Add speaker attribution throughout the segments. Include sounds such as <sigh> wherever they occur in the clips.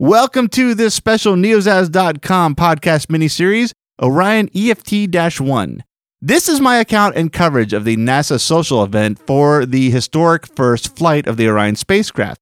Speaker 1: Welcome to this special neozaz.com podcast miniseries, Orion EFT 1. This is my account and coverage of the NASA social event for the historic first flight of the Orion spacecraft.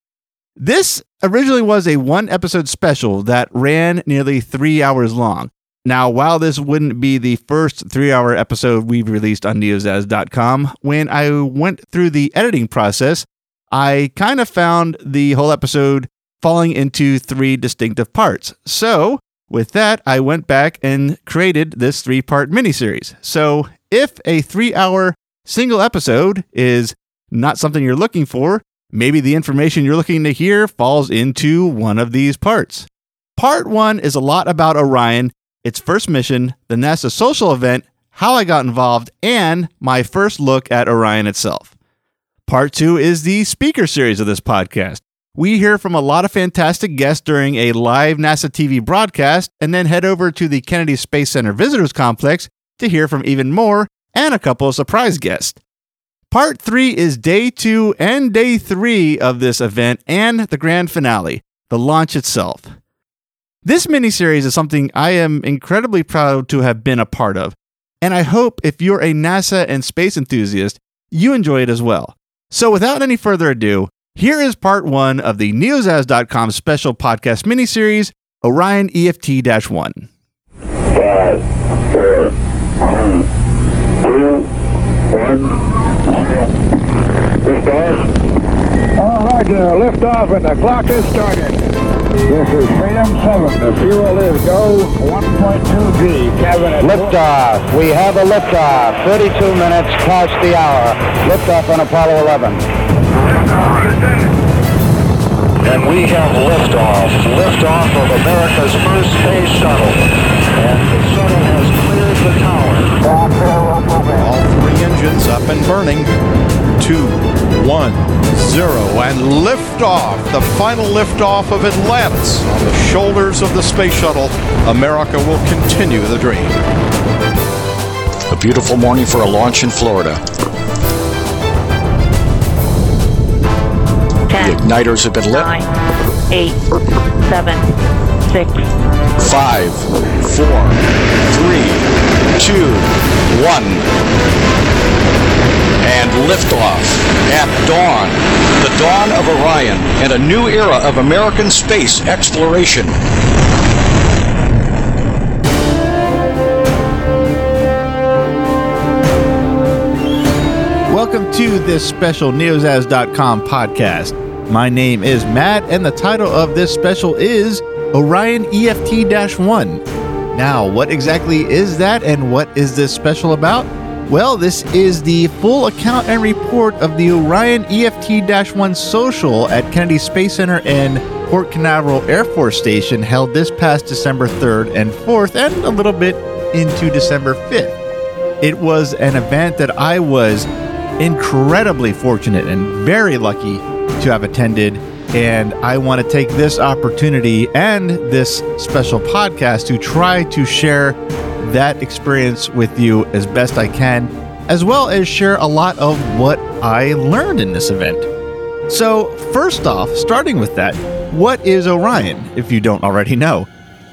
Speaker 1: This originally was a one episode special that ran nearly three hours long. Now, while this wouldn't be the first three hour episode we've released on neozaz.com, when I went through the editing process, I kind of found the whole episode falling into three distinctive parts. So, with that, I went back and created this three part miniseries. So, if a three hour single episode is not something you're looking for, maybe the information you're looking to hear falls into one of these parts. Part one is a lot about Orion its first mission, the NASA social event, how I got involved, and my first look at Orion itself. Part two is the speaker series of this podcast. We hear from a lot of fantastic guests during a live NASA TV broadcast and then head over to the Kennedy Space Center Visitors Complex to hear from even more and a couple of surprise guests. Part three is day two and day three of this event and the grand finale, the launch itself. This miniseries is something I am incredibly proud to have been a part of, and I hope if you're a NASA and space enthusiast, you enjoy it as well. So, without any further ado, here is part one of the Neozaz.com special podcast miniseries, Orion EFT 1. Five, four, three, two, one.
Speaker 2: Lift off. All right, uh, lift off, and the clock is started. This is Freedom 7. The fuel is go 1.2 G. Cabin
Speaker 3: Liftoff. We have a liftoff. 32 minutes past the hour. Liftoff on Apollo 11.
Speaker 4: And we have liftoff. Liftoff of America's first space shuttle. And the shuttle has cleared the tower.
Speaker 5: All three engines up and burning. Two, one, zero, and liftoff. The final liftoff of Atlantis on the shoulders of the space shuttle. America will continue the dream.
Speaker 6: A beautiful morning for a launch in Florida.
Speaker 7: Ten,
Speaker 6: the igniters have been lit.
Speaker 7: Nine, eight, seven, six,
Speaker 6: five, four, three, two, one and liftoff at dawn, the dawn of Orion, and a new era of American space exploration.
Speaker 1: Welcome to this special Neozaz.com podcast. My name is Matt, and the title of this special is Orion EFT 1. Now, what exactly is that, and what is this special about? Well, this is the full account and report of the Orion EFT 1 social at Kennedy Space Center and Port Canaveral Air Force Station held this past December 3rd and 4th, and a little bit into December 5th. It was an event that I was incredibly fortunate and very lucky to have attended. And I want to take this opportunity and this special podcast to try to share that experience with you as best I can, as well as share a lot of what I learned in this event. So, first off, starting with that, what is Orion, if you don't already know?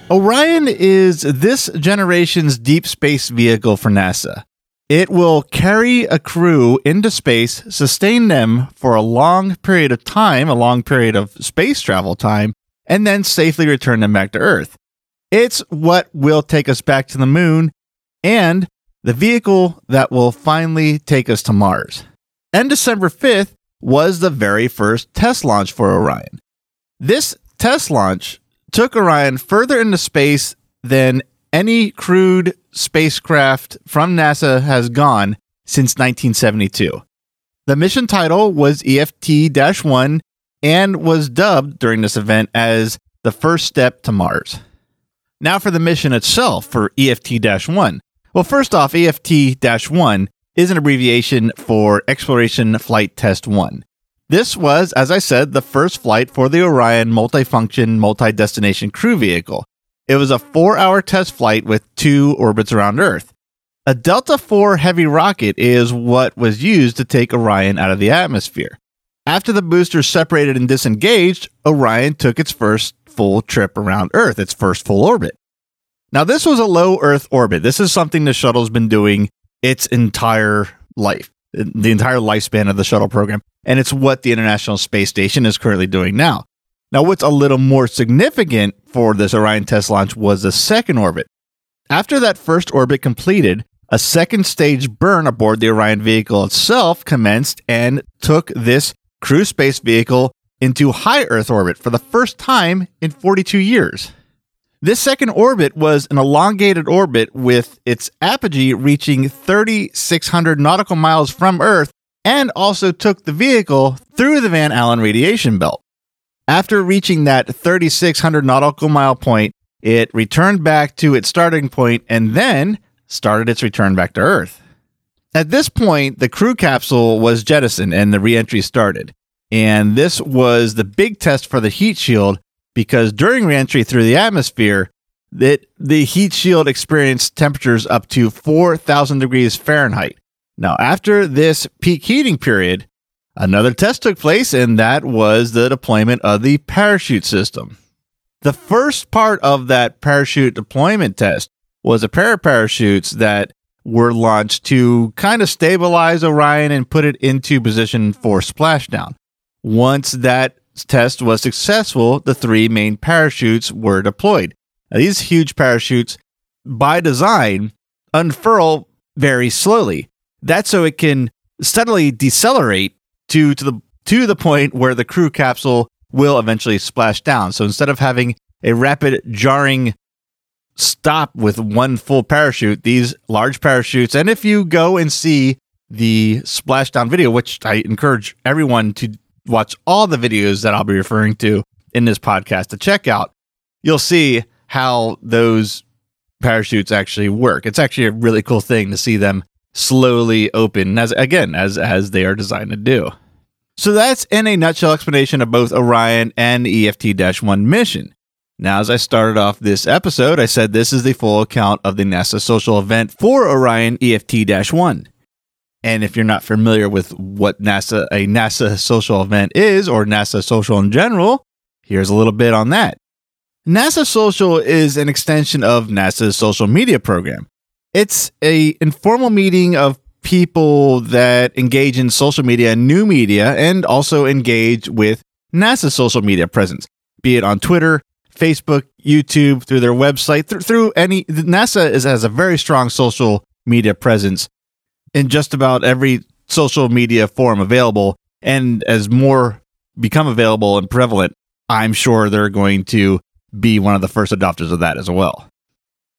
Speaker 1: Orion is this generation's deep space vehicle for NASA. It will carry a crew into space, sustain them for a long period of time, a long period of space travel time, and then safely return them back to Earth. It's what will take us back to the moon and the vehicle that will finally take us to Mars. And December 5th was the very first test launch for Orion. This test launch took Orion further into space than any crewed spacecraft from NASA has gone since 1972. The mission title was EFT 1 and was dubbed during this event as the first step to Mars. Now for the mission itself for EFT 1. Well, first off, EFT 1 is an abbreviation for Exploration Flight Test 1. This was, as I said, the first flight for the Orion multifunction, multi destination crew vehicle. It was a four hour test flight with two orbits around Earth. A Delta IV heavy rocket is what was used to take Orion out of the atmosphere. After the boosters separated and disengaged, Orion took its first full trip around Earth, its first full orbit. Now, this was a low Earth orbit. This is something the shuttle's been doing its entire life, the entire lifespan of the shuttle program. And it's what the International Space Station is currently doing now. Now, what's a little more significant for this Orion test launch was the second orbit. After that first orbit completed, a second stage burn aboard the Orion vehicle itself commenced and took this crew space vehicle into high Earth orbit for the first time in 42 years. This second orbit was an elongated orbit with its apogee reaching 3,600 nautical miles from Earth and also took the vehicle through the Van Allen radiation belt. After reaching that 3,600 nautical mile point, it returned back to its starting point and then started its return back to Earth. At this point, the crew capsule was jettisoned and the reentry started. And this was the big test for the heat shield because during reentry through the atmosphere, that the heat shield experienced temperatures up to 4,000 degrees Fahrenheit. Now, after this peak heating period, another test took place, and that was the deployment of the parachute system. The first part of that parachute deployment test was a pair of parachutes that were launched to kind of stabilize Orion and put it into position for splashdown. Once that test was successful, the three main parachutes were deployed. Now, these huge parachutes, by design, unfurl very slowly. That's so it can steadily decelerate to, to the to the point where the crew capsule will eventually splash down. So instead of having a rapid jarring stop with one full parachute, these large parachutes, and if you go and see the splashdown video, which I encourage everyone to watch all the videos that I'll be referring to in this podcast to check out, you'll see how those parachutes actually work. It's actually a really cool thing to see them slowly open as again as as they are designed to do. So that's in a nutshell explanation of both Orion and EFT-1 mission. Now, as I started off this episode, I said this is the full account of the NASA social event for Orion EFT-1. And if you're not familiar with what NASA a NASA social event is or NASA social in general, here's a little bit on that. NASA Social is an extension of NASA's social media program. It's a informal meeting of people that engage in social media and new media and also engage with NASA's social media presence, be it on Twitter, Facebook, YouTube, through their website, th- through any NASA is, has a very strong social media presence in just about every social media form available. And as more become available and prevalent, I'm sure they're going to be one of the first adopters of that as well.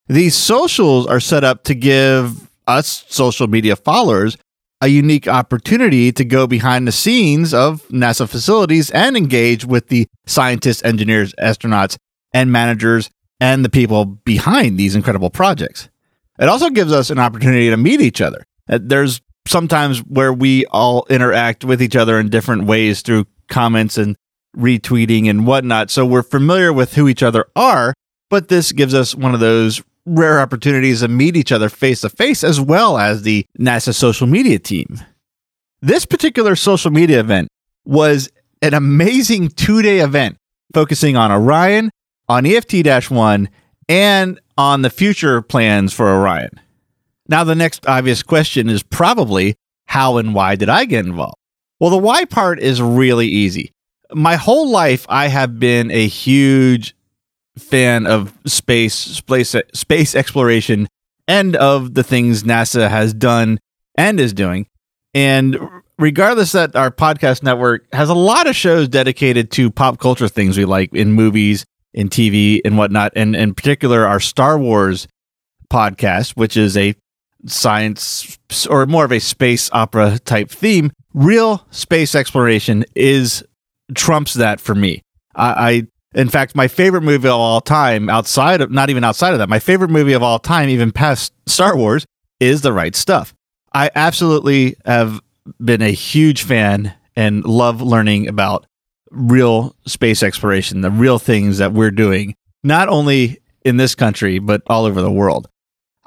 Speaker 1: These socials are set up to give us social media followers a unique opportunity to go behind the scenes of NASA facilities and engage with the scientists, engineers, astronauts, and managers and the people behind these incredible projects. It also gives us an opportunity to meet each other. Uh, there's sometimes where we all interact with each other in different ways through comments and retweeting and whatnot. So we're familiar with who each other are, but this gives us one of those rare opportunities to meet each other face to face as well as the NASA social media team. This particular social media event was an amazing two day event focusing on Orion, on EFT 1, and on the future plans for Orion. Now, the next obvious question is probably how and why did I get involved? Well, the why part is really easy. My whole life, I have been a huge fan of space, space, space exploration, and of the things NASA has done and is doing. And regardless that our podcast network has a lot of shows dedicated to pop culture things we like in movies, in TV, and whatnot, and in particular our Star Wars podcast, which is a science or more of a space opera type theme, real space exploration is trumps that for me. I, I, in fact, my favorite movie of all time, outside of not even outside of that, my favorite movie of all time, even past Star Wars, is The Right Stuff. I absolutely have been a huge fan and love learning about real space exploration, the real things that we're doing, not only in this country, but all over the world.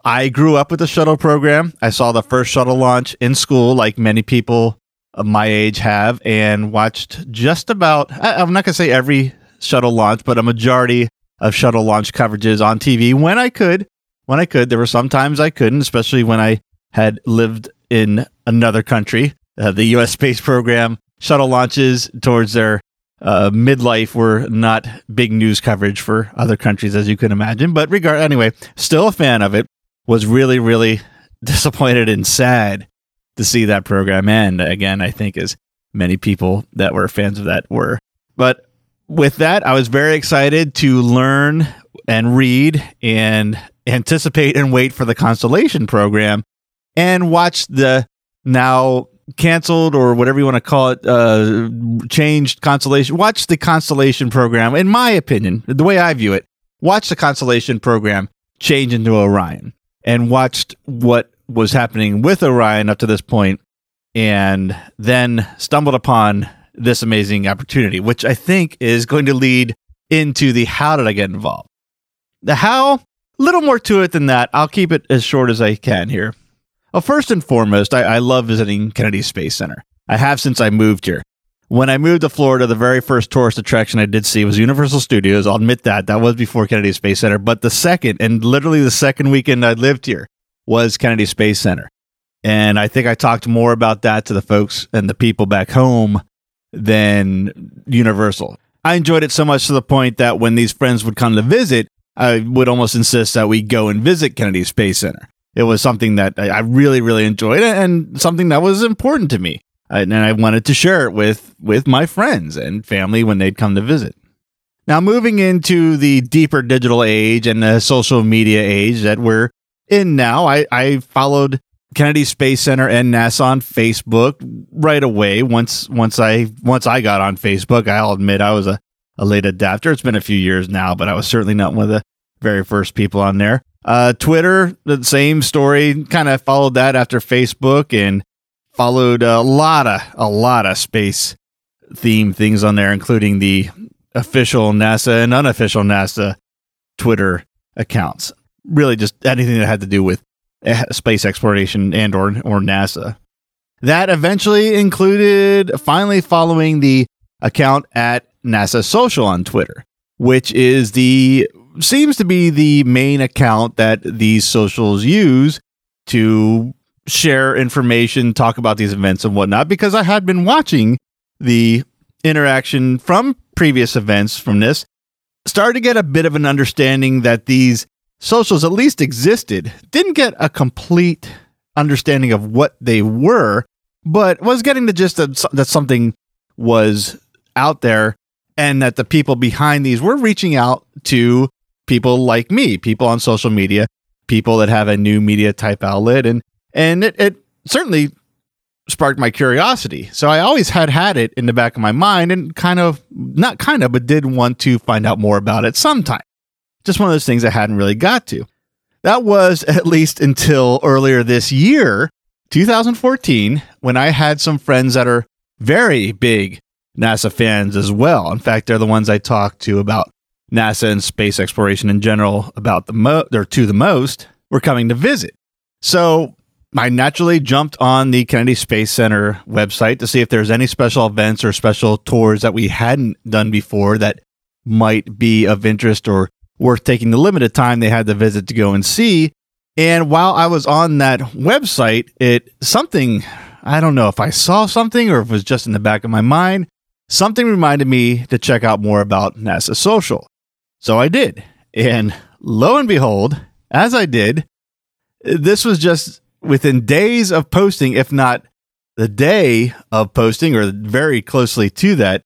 Speaker 1: I grew up with the shuttle program. I saw the first shuttle launch in school, like many people of my age have, and watched just about, I'm not going to say every shuttle launch, but a majority of shuttle launch coverages on TV when I could. When I could, there were some times I couldn't, especially when I had lived in another country. Uh, the U.S. space program shuttle launches towards their uh, midlife were not big news coverage for other countries, as you can imagine. But regard anyway, still a fan of it. Was really, really <laughs> disappointed and sad to see that program end. Again, I think as many people that were fans of that were. But with that, I was very excited to learn and read and anticipate and wait for the Constellation program and watch the now canceled or whatever you want to call it, uh, changed Constellation. Watch the Constellation program, in my opinion, the way I view it, watch the Constellation program change into Orion and watched what was happening with Orion up to this point and then stumbled upon this amazing opportunity, which I think is going to lead into the how did I get involved? The how, a little more to it than that. I'll keep it as short as I can here. Well, first and foremost, I, I love visiting Kennedy Space Center. I have since I moved here. When I moved to Florida, the very first tourist attraction I did see was Universal Studios. I'll admit that. That was before Kennedy Space Center. But the second, and literally the second weekend I lived here, was Kennedy Space Center. And I think I talked more about that to the folks and the people back home than Universal. I enjoyed it so much to the point that when these friends would come to visit, I would almost insist that we go and visit Kennedy Space Center. It was something that I really, really enjoyed and something that was important to me. And I wanted to share it with, with my friends and family when they'd come to visit. Now, moving into the deeper digital age and the social media age that we're in now, I, I followed Kennedy Space Center and NASA on Facebook right away. Once once I once I got on Facebook, I'll admit I was a, a late adapter. It's been a few years now, but I was certainly not one of the very first people on there. Uh, Twitter, the same story. Kind of followed that after Facebook and followed a lot of a lot of space theme things on there, including the official NASA and unofficial NASA Twitter accounts. Really, just anything that had to do with Eh, space exploration and or or NASA. That eventually included finally following the account at NASA Social on Twitter, which is the seems to be the main account that these socials use to share information, talk about these events and whatnot, because I had been watching the interaction from previous events from this, started to get a bit of an understanding that these socials at least existed, didn't get a complete understanding of what they were, but was getting the gist that, that something was out there and that the people behind these were reaching out to people like me, people on social media, people that have a new media type outlet and and it, it certainly sparked my curiosity. So I always had had it in the back of my mind and kind of not kind of but did want to find out more about it sometime. Just one of those things I hadn't really got to. That was at least until earlier this year, 2014, when I had some friends that are very big NASA fans as well. In fact, they're the ones I talk to about NASA and space exploration in general about the mo or to the most were coming to visit. So I naturally jumped on the Kennedy Space Center website to see if there's any special events or special tours that we hadn't done before that might be of interest or worth taking the limited time they had to visit to go and see. And while I was on that website, it something I don't know if I saw something or if it was just in the back of my mind, something reminded me to check out more about NASA Social. So I did. And lo and behold, as I did, this was just within days of posting, if not the day of posting or very closely to that,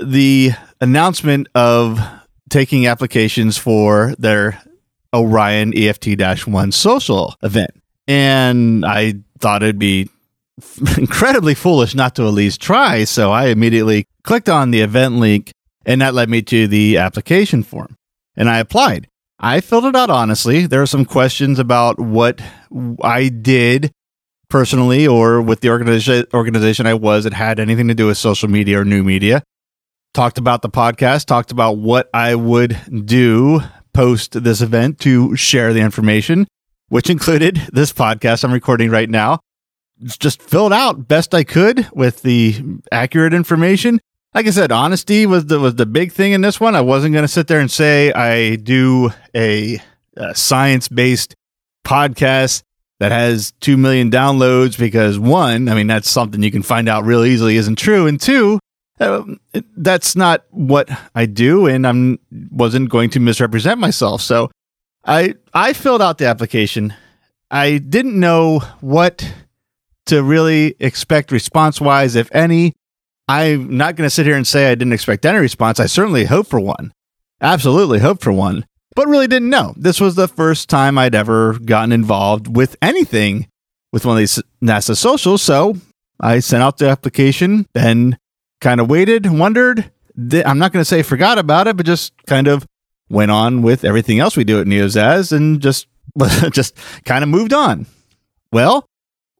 Speaker 1: the announcement of taking applications for their Orion EFT 1 social event. And I thought it'd be <laughs> incredibly foolish not to at least try. So I immediately clicked on the event link, and that led me to the application form. And I applied. I filled it out honestly. There are some questions about what I did personally or with the organization I was that had anything to do with social media or new media talked about the podcast, talked about what I would do post this event to share the information, which included this podcast I'm recording right now. Just filled out best I could with the accurate information. like I said, honesty was the was the big thing in this one. I wasn't going to sit there and say I do a, a science based podcast that has two million downloads because one, I mean, that's something you can find out real easily isn't true, and two, uh, that's not what I do, and I'm wasn't going to misrepresent myself. So I I filled out the application. I didn't know what to really expect response wise, if any. I'm not going to sit here and say I didn't expect any response. I certainly hope for one. Absolutely hope for one, but really didn't know. This was the first time I'd ever gotten involved with anything with one of these NASA socials. So I sent out the application and kind of waited, wondered. I'm not going to say forgot about it, but just kind of went on with everything else we do at Neozaz and just <laughs> just kind of moved on. Well,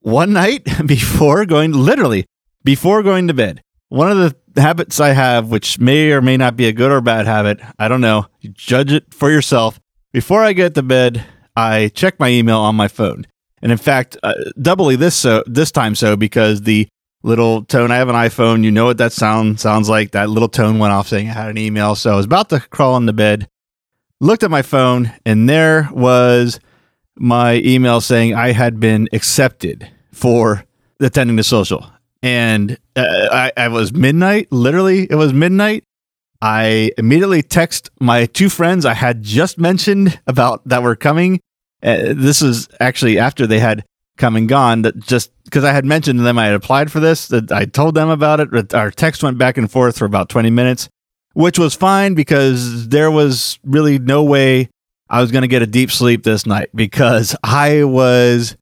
Speaker 1: one night <laughs> before going, literally before going to bed, one of the habits I have, which may or may not be a good or bad habit, I don't know. Judge it for yourself. Before I get to bed, I check my email on my phone, and in fact, uh, doubly this so this time so because the little tone. I have an iPhone. You know what that sound sounds like. That little tone went off saying I had an email. So I was about to crawl into bed, looked at my phone, and there was my email saying I had been accepted for attending the social. And uh, I, I was midnight, literally, it was midnight. I immediately text my two friends I had just mentioned about that were coming. Uh, this is actually after they had come and gone that just because I had mentioned to them I had applied for this, that I told them about it. Our text went back and forth for about 20 minutes, which was fine because there was really no way I was going to get a deep sleep this night because <laughs> I was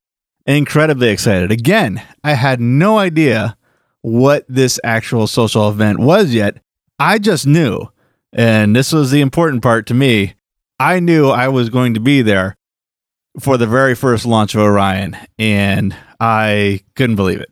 Speaker 1: incredibly excited. Again, I had no idea what this actual social event was yet. I just knew, and this was the important part to me. I knew I was going to be there for the very first launch of Orion, and I couldn't believe it.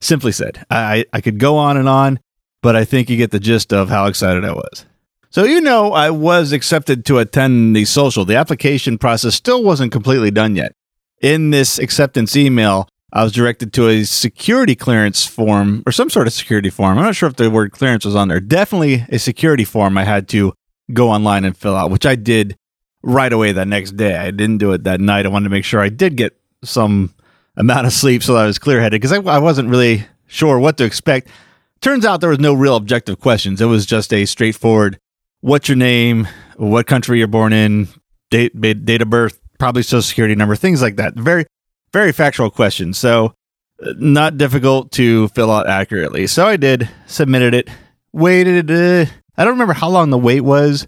Speaker 1: Simply said, I, I could go on and on, but I think you get the gist of how excited I was. So, you know, I was accepted to attend the social. The application process still wasn't completely done yet. In this acceptance email, I was directed to a security clearance form or some sort of security form. I'm not sure if the word clearance was on there. Definitely a security form I had to go online and fill out, which I did right away that next day. I didn't do it that night. I wanted to make sure I did get some amount of sleep so that I was clear headed because I, I wasn't really sure what to expect. Turns out there was no real objective questions. It was just a straightforward what's your name, what country you're born in, date, date of birth, probably social security number, things like that. Very, very factual questions. So, uh, not difficult to fill out accurately. So I did, submitted it, waited. Uh, I don't remember how long the wait was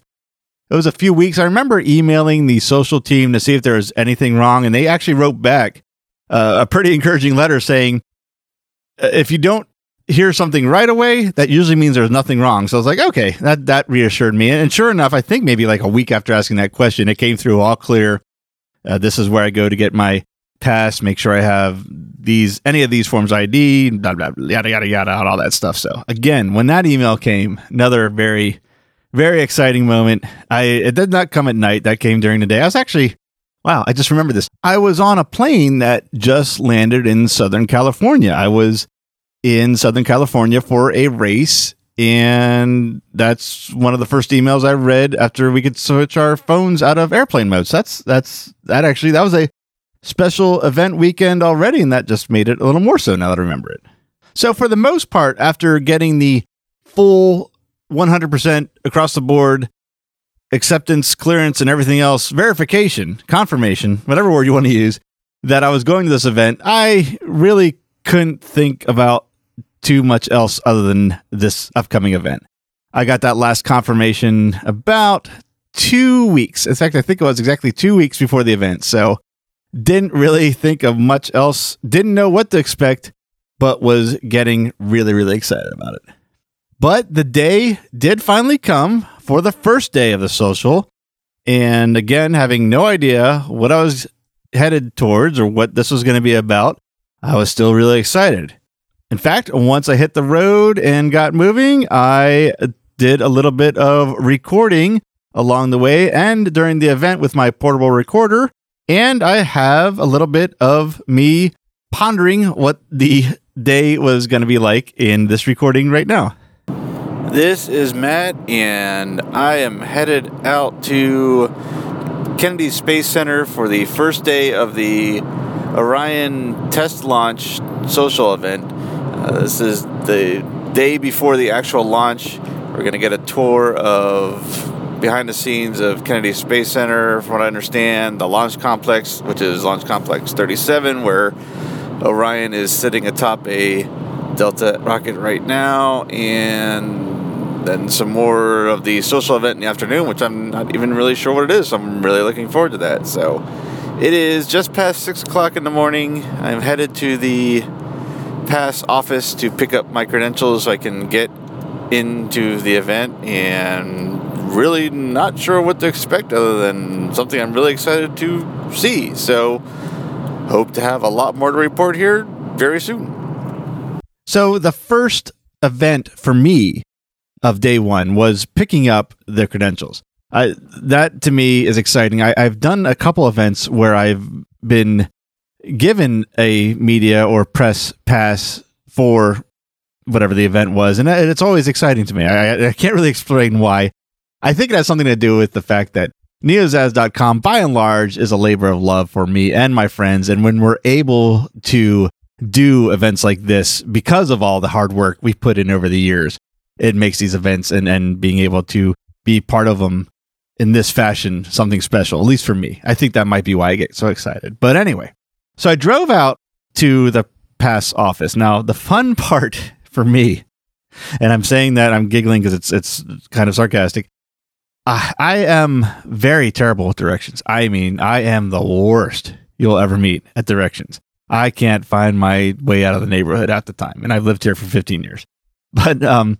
Speaker 1: it was a few weeks. I remember emailing the social team to see if there was anything wrong, and they actually wrote back uh, a pretty encouraging letter saying, uh, if you don't hear something right away, that usually means there's nothing wrong. So I was like, okay, that that reassured me. And sure enough, I think maybe like a week after asking that question, it came through all clear. Uh, this is where I go to get my pass, make sure I have these any of these forms ID, blah, blah, blah, yada yada yada, all that stuff. So again, when that email came, another very very exciting moment. I it did not come at night. That came during the day. I was actually wow, I just remember this. I was on a plane that just landed in Southern California. I was in Southern California for a race and that's one of the first emails I read after we could switch our phones out of airplane mode. So that's that's that actually that was a special event weekend already and that just made it a little more so now that I remember it. So for the most part after getting the full 100% across the board acceptance, clearance, and everything else, verification, confirmation, whatever word you want to use, that I was going to this event, I really couldn't think about too much else other than this upcoming event. I got that last confirmation about two weeks. In fact, I think it was exactly two weeks before the event. So didn't really think of much else, didn't know what to expect, but was getting really, really excited about it. But the day did finally come for the first day of the social. And again, having no idea what I was headed towards or what this was going to be about, I was still really excited. In fact, once I hit the road and got moving, I did a little bit of recording along the way and during the event with my portable recorder. And I have a little bit of me pondering what the day was going to be like in this recording right now. This is Matt, and I am headed out to Kennedy Space Center for the first day of the Orion test launch social event. Uh, this is the day before the actual launch. We're going to get a tour of behind the scenes of Kennedy Space Center, from what I understand, the launch complex, which is Launch Complex 37, where Orion is sitting atop a Delta rocket right now, and then some more of the social event in the afternoon, which I'm not even really sure what it is. So I'm really looking forward to that. So it is just past six o'clock in the morning. I'm headed to the pass office to pick up my credentials so I can get into the event and really not sure what to expect other than something I'm really excited to see. So hope to have a lot more to report here very soon. So the first event for me of day one was picking up the credentials. Uh, that to me is exciting. I, I've done a couple events where I've been given a media or press pass for whatever the event was, and it's always exciting to me. I, I can't really explain why. I think it has something to do with the fact that neozaz.com by and large is a labor of love for me and my friends and when we're able to do events like this because of all the hard work we've put in over the years it makes these events and and being able to be part of them in this fashion something special at least for me i think that might be why i get so excited but anyway so i drove out to the pass office now the fun <laughs> part for me and i'm saying that i'm giggling because it's it's kind of sarcastic I, I am very terrible with directions. I mean, I am the worst you'll ever meet at directions. I can't find my way out of the neighborhood at the time, and I've lived here for 15 years. <laughs> But um,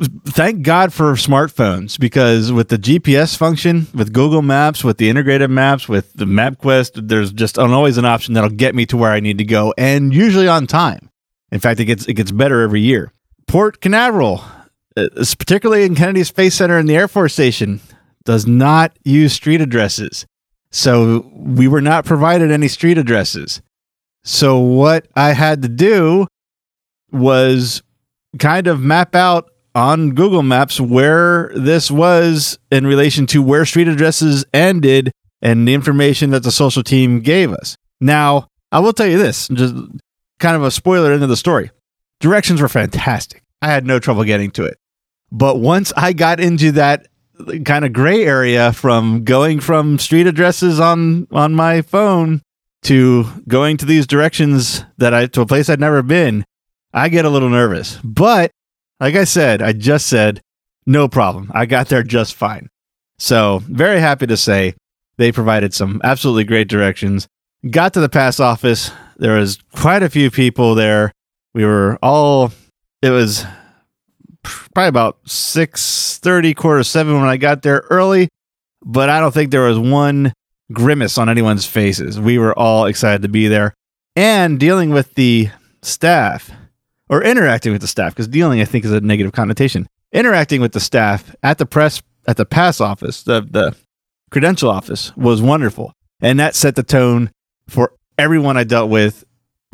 Speaker 1: thank God for smartphones because with the GPS function, with Google Maps, with the integrated maps, with the MapQuest, there's just always an option that'll get me to where I need to go, and usually on time. In fact, it gets it gets better every year. Port Canaveral, uh, particularly in Kennedy Space Center and the Air Force Station, does not use street addresses. So we were not provided any street addresses. So what I had to do was kind of map out on Google Maps where this was in relation to where street addresses ended and the information that the social team gave us. Now, I will tell you this, just kind of a spoiler into the story. Directions were fantastic. I had no trouble getting to it. But once I got into that kind of gray area from going from street addresses on on my phone to going to these directions that I to a place I'd never been, I get a little nervous. But like I said, I just said no problem. I got there just fine. So, very happy to say they provided some absolutely great directions. Got to the pass office. There was quite a few people there. We were all it was probably about 6.30 quarter 7 when i got there early but i don't think there was one grimace on anyone's faces we were all excited to be there and dealing with the staff or interacting with the staff because dealing i think is a negative connotation interacting with the staff at the press at the pass office the, the credential office was wonderful and that set the tone for everyone i dealt with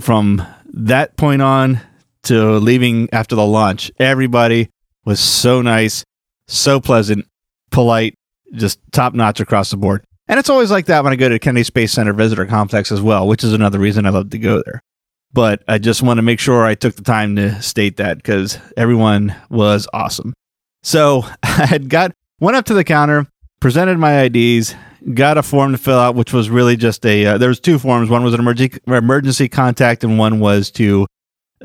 Speaker 1: from that point on to leaving after the launch. Everybody was so nice, so pleasant, polite, just top notch across the board. And it's always like that when I go to Kennedy Space Center Visitor Complex as well, which is another reason I love to go there. But I just want to make sure I took the time to state that because everyone was awesome. So <laughs> I had got went up to the counter, presented my IDs, got a form to fill out, which was really just a. Uh, there was two forms. One was an emergency emergency contact, and one was to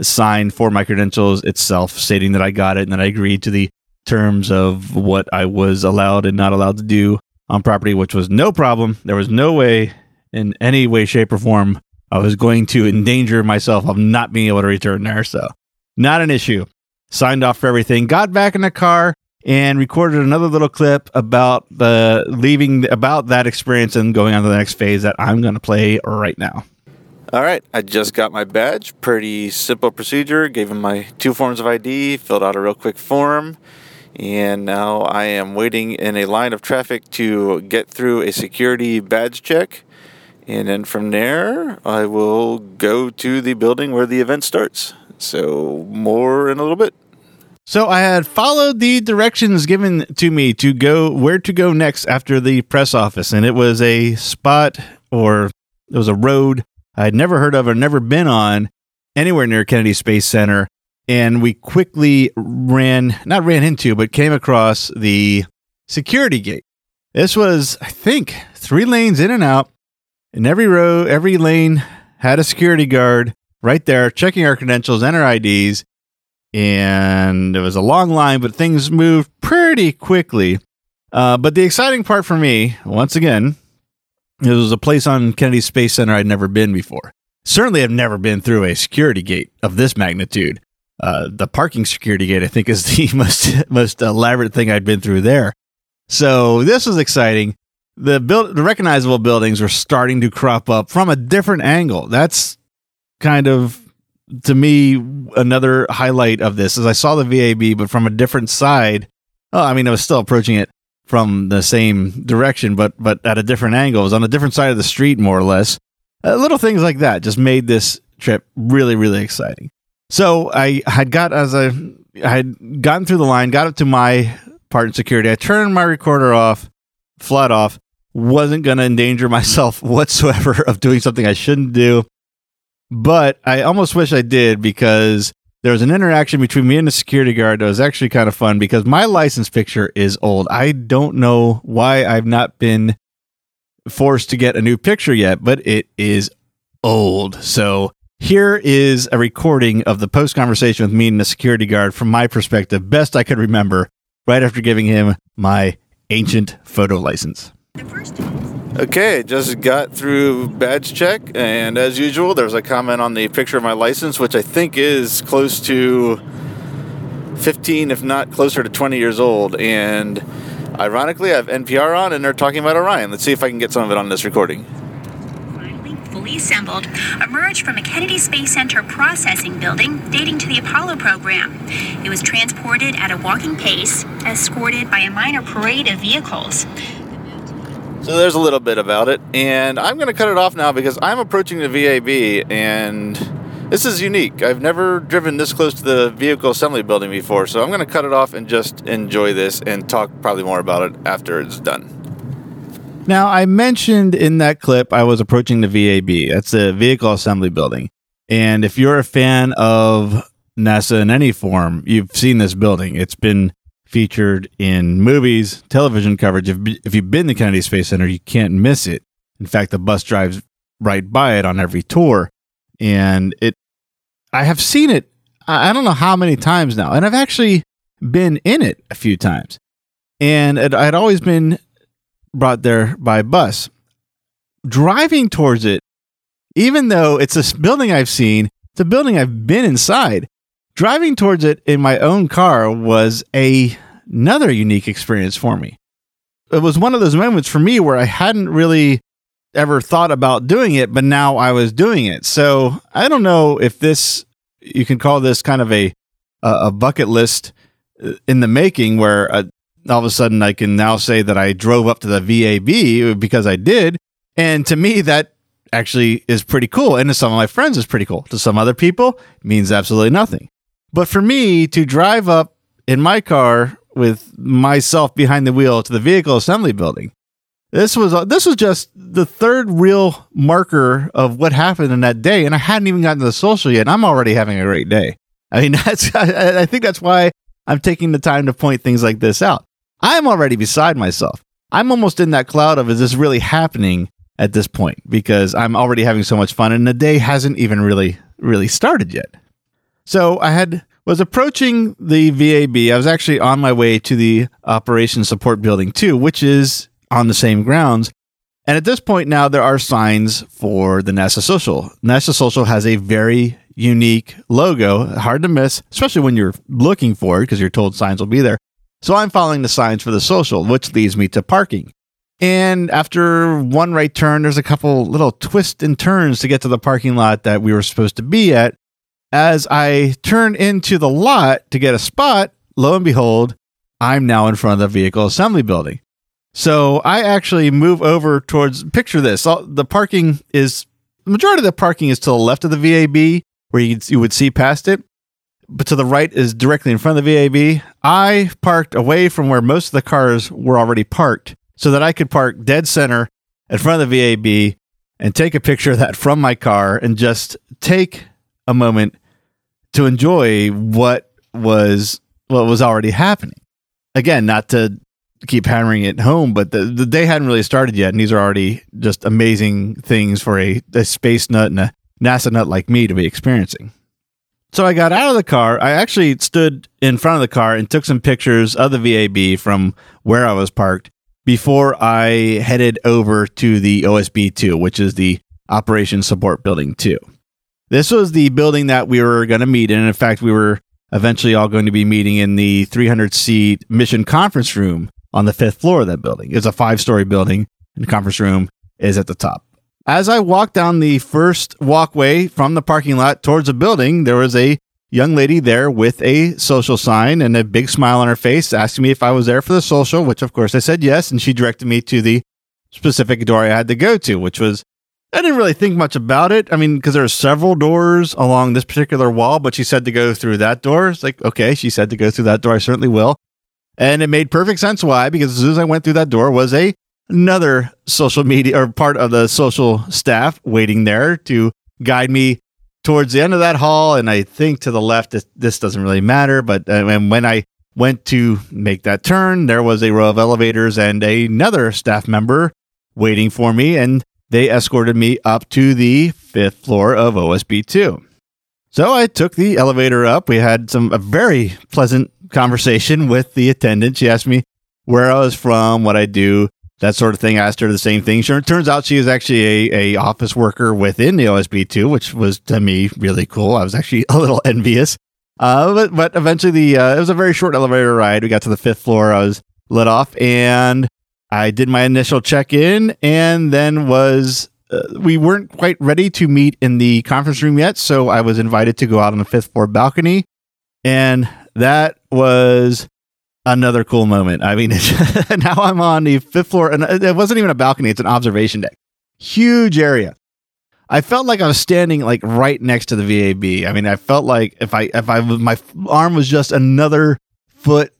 Speaker 1: sign for my credentials itself, stating that I got it and that I agreed to the terms of what I was allowed and not allowed to do on property, which was no problem. There was no way, in any way, shape, or form, I was going to endanger myself of not being able to return there. So, not an issue. Signed off for everything. Got back in the car and recorded another little clip about the leaving about that experience and going on to the next phase that I'm going to play right now. All right, I just got my badge. Pretty simple procedure. Gave him my two forms of ID, filled out a real quick form, and now I am waiting in a line of traffic to get through a security badge check. And then from there, I will go to the building where the event starts. So, more in a little bit. So I had followed the directions given to me to go where to go next after the press office, and it was a spot or it was a road I'd never heard of or never been on anywhere near Kennedy Space Center. And we quickly ran, not ran into, but came across the security gate. This was, I think, three lanes in and out. And every row, every lane had a security guard right there checking our credentials and our IDs and it was a long line, but things moved pretty quickly. Uh, but the exciting part for me, once again, it was a place on Kennedy Space Center I'd never been before. Certainly, I've never been through a security gate of this magnitude. Uh, the parking security gate, I think, is the <laughs> most most elaborate thing I'd been through there. So this was exciting. The build, the recognizable buildings were starting to crop up from a different angle. That's kind of to me, another highlight of this is I saw the VAB, but from a different side. Oh, I mean, I was still approaching it from the same direction, but but at a different angle. It was on a different side of the street, more or less. Uh, little things like that just made this trip really, really exciting. So I had got as I, I had gotten through the line, got up to my part in security. I turned my recorder off, flat off. Wasn't going to endanger myself <laughs> whatsoever of doing something I shouldn't do. But I almost wish I did because there was an interaction between me and the security guard that was actually kind of fun because my license picture is old. I don't know why I've not been forced to get a new picture yet, but it is old. So here is a recording of the post conversation with me and the security guard from my perspective, best I could remember, right after giving him my ancient photo license. Okay, just got through badge check, and as usual, there's a comment on the picture of my license, which I think is close to 15, if not closer to 20 years old. And ironically, I have NPR on, and they're talking about Orion. Let's see if I can get some of it on this recording.
Speaker 8: Finally, fully assembled, emerged from a Kennedy Space Center processing building dating to the Apollo program. It was transported at a walking pace, escorted by a minor parade of vehicles.
Speaker 1: So there's a little bit about it, and I'm going to cut it off now because I'm approaching the VAB, and this is unique. I've never driven this close to the vehicle assembly building before, so I'm going to cut it off and just enjoy this and talk probably more about it after it's done. Now, I mentioned in that clip I was approaching the VAB. That's the vehicle assembly building. And if you're a fan of NASA in any form, you've seen this building. It's been featured in movies, television coverage. If, if you've been to Kennedy Space Center, you can't miss it. In fact, the bus drives right by it on every tour. And it, I have seen it, I don't know how many times now. And I've actually been in it a few times. And it, I'd always been brought there by bus. Driving towards it, even though it's a building I've seen, it's a building I've been inside driving towards it in my own car was a, another unique experience for me. It was one of those moments for me where I hadn't really ever thought about doing it, but now I was doing it. So I don't know if this, you can call this kind of a, a bucket list uh, in the making where uh, all of a sudden I can now say that I drove up to the VAB because I did. And to me, that actually is pretty cool. And to some of my friends, is pretty cool. To some other people, means absolutely nothing. But for me to drive up in my car with myself behind the wheel to the vehicle assembly building, this was uh, this was just the third real marker of what happened in that day, and I hadn't even gotten to the social yet. I'm already having a great day. I mean, <laughs> that's I, I think that's why I'm taking the time to point things like this out. I'm already beside myself. I'm almost in that cloud of is this really happening at this point because I'm already having so much fun, and the day hasn't even really really started yet. So I had was approaching the VAB. I was actually on my way to the Operations Support Building too, which is on the same grounds. And at this point now, there are signs for the NASA Social. NASA Social has a very unique logo, hard to miss, especially when you're looking for it because you're told signs will be there. So I'm following the signs for the social, which leads me to parking. And after one right turn, there's a couple little twists and turns to get to the parking lot that we were supposed to be at. As I turn into the lot to get a spot, lo and behold, I'm now in front of the vehicle assembly building. So I actually move over towards, picture this. The parking is, the majority of the parking is to the left of the VAB where you, you would see past it. but to the right is directly in front of the VAB. I parked away from where most of the cars were already parked so that I could park dead center in front of the VAB and take a picture of that from my car and just take a moment to enjoy what was what was already happening. Again, not to keep hammering it home, but the, the day hadn't really started yet, and these are already just amazing things for a, a space nut and a NASA nut like me to be experiencing. So I got out of the car. I actually stood in front of the car and took some pictures of the VAB from where I was parked before I headed over to the OSB 2, which is the Operation Support Building 2. This was the building that we were going to meet in. In fact, we were eventually all going to be meeting in the 300 seat mission conference room on the fifth floor of that building. It's a five story building, and the conference room is at the top. As I walked down the first walkway from the parking lot towards the building, there was a young lady there with a social sign and a big smile on her face, asking me if I was there for the social, which of course I said yes. And she directed me to the specific door I had to go to, which was, I didn't really think much about it. I mean, because there are several doors along this particular wall, but she said to go through that door. It's like, okay, she said to go through that door. I certainly will. And it made perfect sense why, because as soon as I went through that door was a another social media or part of the social staff waiting there to guide me towards the end of that hall. And I think to the left, this, this doesn't really matter. But uh, and when I went to make that turn, there was a row of elevators and another staff member waiting for me. And they escorted me up to the fifth floor of OSB 2. So I took the elevator up. We had some a very pleasant conversation with the attendant. She asked me where I was from, what I do, that sort of thing. I asked her the same thing. Sure, it turns out she was actually a, a office worker within the OSB2, which was to me really cool. I was actually <laughs> a little envious. Uh, but, but eventually the uh, it was a very short elevator ride. We got to the fifth floor. I was let off and I did my initial check in and then was uh, we weren't quite ready to meet in the conference room yet, so I was invited to go out on the fifth floor balcony, and that was another cool moment. I mean, <laughs> now I'm on the fifth floor, and it wasn't even a balcony; it's an observation deck, huge area. I felt like I was standing like right next to the VAB. I mean, I felt like if I if I my arm was just another foot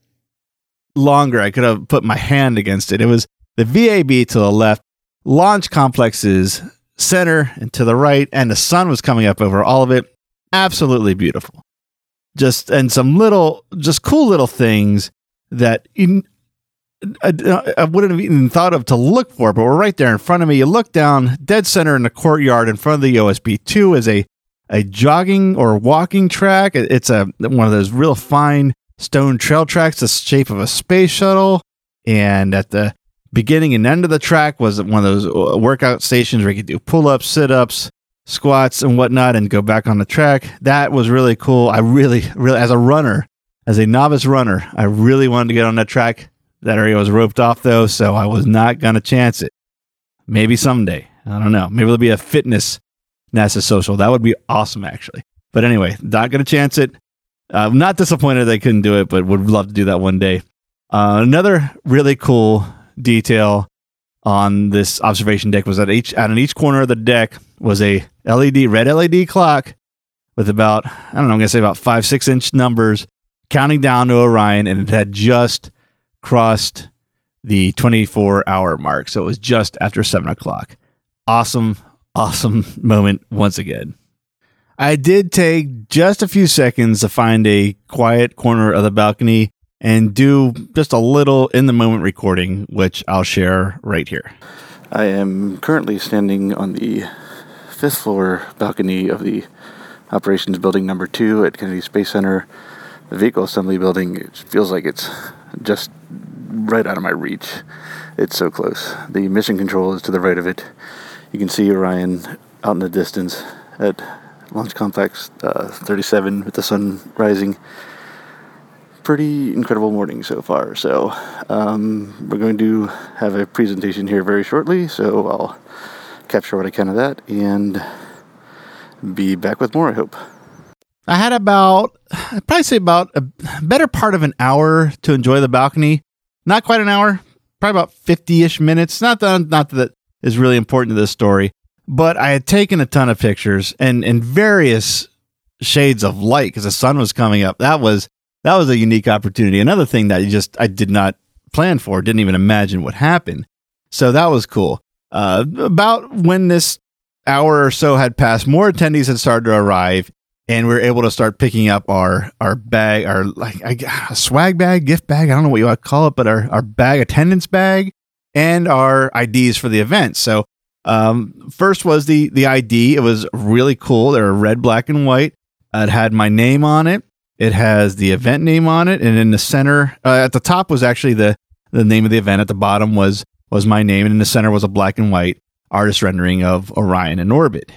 Speaker 1: longer, I could have put my hand against it. It was the VAB to the left, launch complexes center and to the right, and the sun was coming up over all of it. Absolutely beautiful. Just and some little, just cool little things that in, I, I, wouldn't have even thought of to look for, but we're right there in front of me. You look down, dead center in the courtyard in front of the OSB two is a a jogging or walking track. It's a one of those real fine stone trail tracks, the shape of a space shuttle. And at the beginning and end of the track was one of those uh, workout stations where you could do pull ups, sit ups, squats, and whatnot, and go back on the track. That was really cool. I really, really, as a runner, as a novice runner, I really wanted to get on that track. That area was roped off though, so I was not going to chance it. Maybe someday. I don't know. Maybe there'll be a fitness NASA social. That would be awesome, actually. But anyway, not going to chance it. I'm not disappointed they couldn't do it, but would love to do that one day. Uh, another really cool detail on this observation deck was that each out in each corner of the deck was a LED red LED clock with about I don't know I'm gonna say about five six inch numbers counting down to Orion, and it had just crossed the 24 hour mark, so it was just after seven o'clock. Awesome, awesome <laughs> moment once again. I did take just a few seconds to find a quiet corner of the balcony and do just a little in the moment recording, which I'll share right here.
Speaker 9: I am currently standing on the fifth floor balcony of the operations building number two at Kennedy Space Center. The vehicle assembly building it feels like it's just right out of my reach. It's so close. The mission control is to the right of it. You can see Orion out in the distance at Launch Complex uh, 37 with the sun rising pretty incredible morning so far. So, um, we're going to have a presentation here very shortly. So, I'll capture what I can of that and be back with more, I hope.
Speaker 1: I had about, I'd probably say about a better part of an hour to enjoy the balcony. Not quite an hour, probably about 50 ish minutes. Not that, not that that is really important to this story, but I had taken a ton of pictures and in various shades of light because the sun was coming up. That was that was a unique opportunity. Another thing that you just I did not plan for, didn't even imagine would happen. So that was cool. Uh, about when this hour or so had passed, more attendees had started to arrive, and we were able to start picking up our our bag, our like a swag bag, gift bag. I don't know what you want to call it, but our our bag, attendance bag, and our IDs for the event. So um, first was the the ID. It was really cool. They were red, black, and white. It had my name on it. It has the event name on it, and in the center, uh, at the top was actually the the name of the event. At the bottom was was my name, and in the center was a black and white artist rendering of Orion in orbit.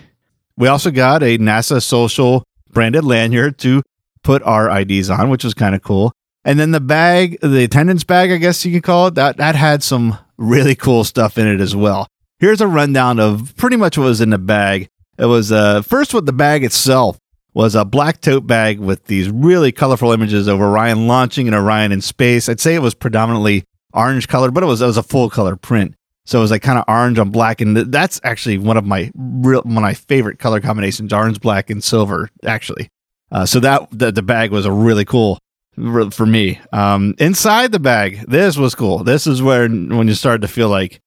Speaker 1: We also got a NASA social branded lanyard to put our IDs on, which was kind of cool. And then the bag, the attendance bag, I guess you could call it, that that had some really cool stuff in it as well. Here's a rundown of pretty much what was in the bag. It was uh, first with the bag itself was a black tote bag with these really colorful images of Orion launching and Orion in space. I'd say it was predominantly orange colored, but it was it was a full color print. So it was like kind of orange on black, and that's actually one of my real one of my favorite color combinations: orange, black, and silver. Actually, uh, so that the, the bag was a really cool for me. Um, inside the bag, this was cool. This is where when you start to feel like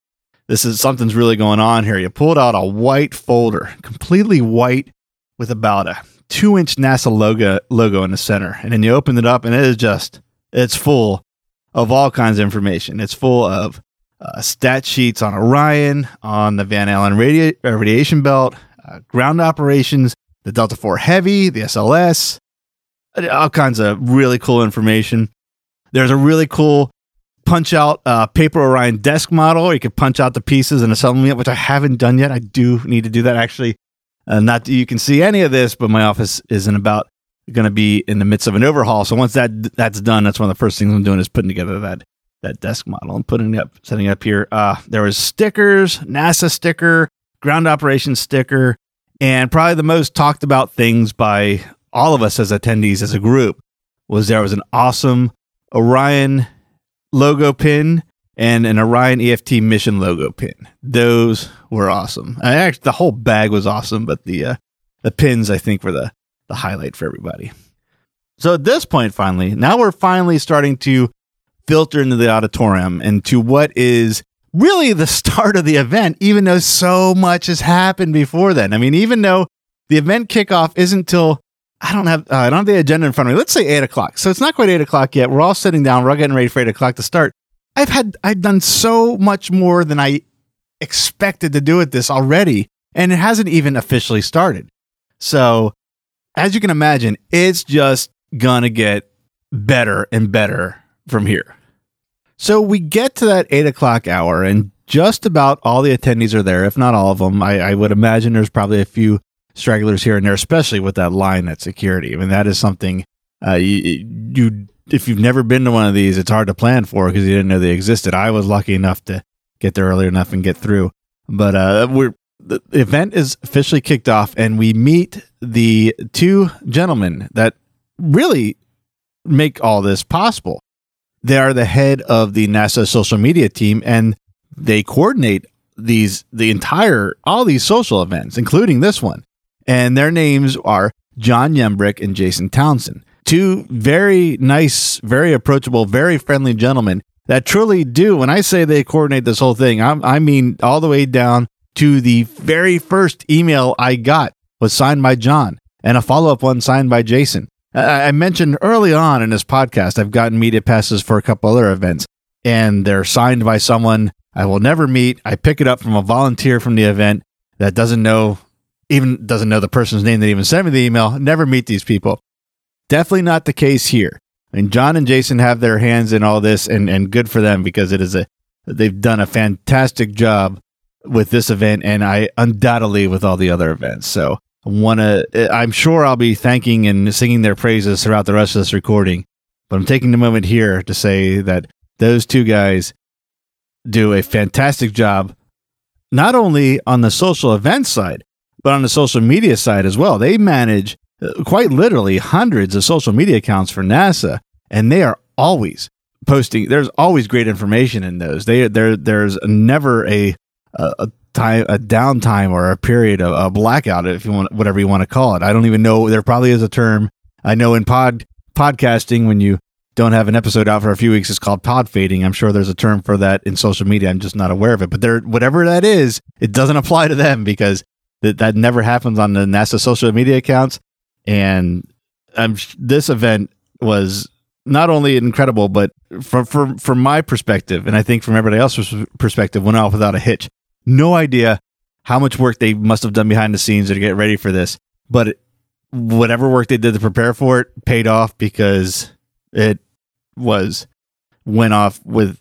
Speaker 1: this is something's really going on here. You pulled out a white folder, completely white, with about a two-inch NASA logo logo in the center, and then you open it up, and it is just it's full of all kinds of information. It's full of uh, stat sheets on Orion, on the Van Allen radi- radiation belt, uh, ground operations, the Delta IV Heavy, the SLS, all kinds of really cool information. There's a really cool punch out a paper Orion desk model. Or you could punch out the pieces and assemble it, which I haven't done yet. I do need to do that actually. Uh, not that you can see any of this, but my office isn't about going to be in the midst of an overhaul. So once that that's done, that's one of the first things I'm doing is putting together that that desk model and putting it up, setting it up here. Uh, there was stickers, NASA sticker, ground operations sticker, and probably the most talked about things by all of us as attendees as a group was there was an awesome Orion logo pin and an Orion EFT mission logo pin. Those were awesome. I actually the whole bag was awesome, but the uh, the pins I think were the the highlight for everybody. So at this point, finally, now we're finally starting to filter into the auditorium and to what is really the <laughs> start of the event, even though so much has happened before then. I mean, even though the event kickoff isn't till I don't have uh, I don't have the agenda in front of me. Let's say eight o'clock. So it's not quite eight o'clock yet. We're all sitting down. We're all getting ready for eight o'clock to start. I've had I've done so much more than I expected to do at this already, and it hasn't even officially started. So as you can imagine, it's just gonna get better and better from here. So we get to that eight o'clock hour, and just about all the attendees are there, if not all of them. I, I would imagine there's probably a few stragglers here and there, especially with that line at security. I mean, that is something uh, you, you, if you've never been to one of these, it's hard to plan for because you didn't know they existed. I was lucky enough to get there early enough and get through. But uh, we're the event is officially kicked off, and we meet the two gentlemen that really make all this possible. They are the head of the NASA social media team, and they coordinate these the entire all these social events, including this one. And their names are John Yembrick and Jason Townsend. Two very nice, very approachable, very friendly gentlemen that truly do. When I say they coordinate this whole thing, I, I mean all the way down to the very first email I got was signed by John and a follow up one signed by Jason. I mentioned early on in this podcast, I've gotten media passes for a couple other events, and they're signed by someone I will never meet. I pick it up from a volunteer from the event that doesn't know, even doesn't know the person's name that even sent me the email. Never meet these people. Definitely not the case here. Mean, John and Jason have their hands in all this, and, and good for them because it is a they've done a fantastic job with this event and I undoubtedly with all the other events. So I want to, I'm sure I'll be thanking and singing their praises throughout the rest of this recording. But I'm taking the moment here to say that those two guys do a fantastic job, not only on the social event side, but on the social media side as well. They manage uh, quite literally hundreds of social media accounts for NASA, and they are always posting. There's always great information in those. They there there's never a a, a time a downtime or a period of a blackout if you want whatever you want to call it. I don't even know there probably is a term. I know in pod podcasting when you don't have an episode out for a few weeks it's called pod fading. I'm sure there's a term for that in social media. I'm just not aware of it. But there whatever that is, it doesn't apply to them because that that never happens on the NASA social media accounts and um, this event was not only incredible, but from from from my perspective, and I think from everybody else's perspective, went off without a hitch. No idea how much work they must have done behind the scenes to get ready for this, but whatever work they did to prepare for it paid off because it was went off with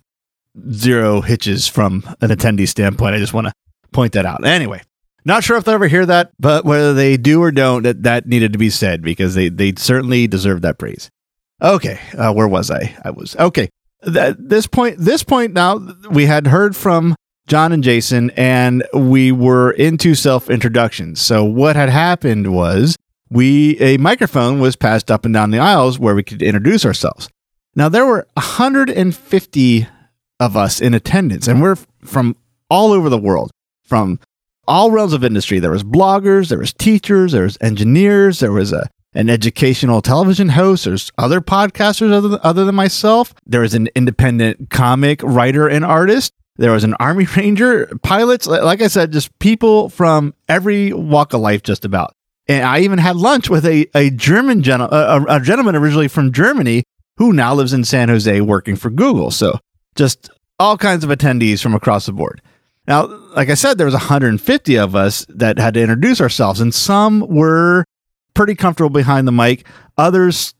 Speaker 1: zero hitches from an attendee standpoint. I just want to point that out. Anyway, not sure if they'll ever hear that, but whether they do or don't, that, that needed to be said because they, they certainly deserve that praise. Okay, uh, where was I? I was okay. This point, this point now, we had heard from John and Jason, and we were into self introductions. So what had happened was we a microphone was passed up and down the aisles where we could introduce ourselves. Now there were 150 of us in attendance, and we're from all over the world, from all realms of industry. There was bloggers, there was teachers, there was engineers, there was a an educational television host. There's other podcasters other than, other than myself. There was an independent comic writer and artist. There was an army <laughs> ranger, pilots. Like I said, just people from every walk of life, just about. And I even had lunch with a, a German gen- a, a gentleman originally from Germany who now lives in San Jose working for Google. So just all kinds of attendees from across the board. Now, like I said, there was 150 of us that had to introduce ourselves, and some were pretty comfortable behind the mic. Others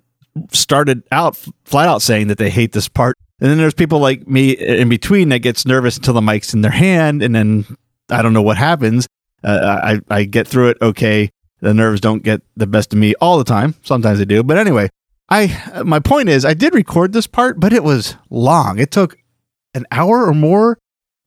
Speaker 1: started out flat out saying that they hate this part. And then there's people like me in between that gets nervous until the mic's in their hand, and then I don't know what happens. Uh, I I get through it okay. The nerves don't get the best of me all the time. Sometimes they do, but anyway, I my point is I did record this part, but it was long. It took an hour or more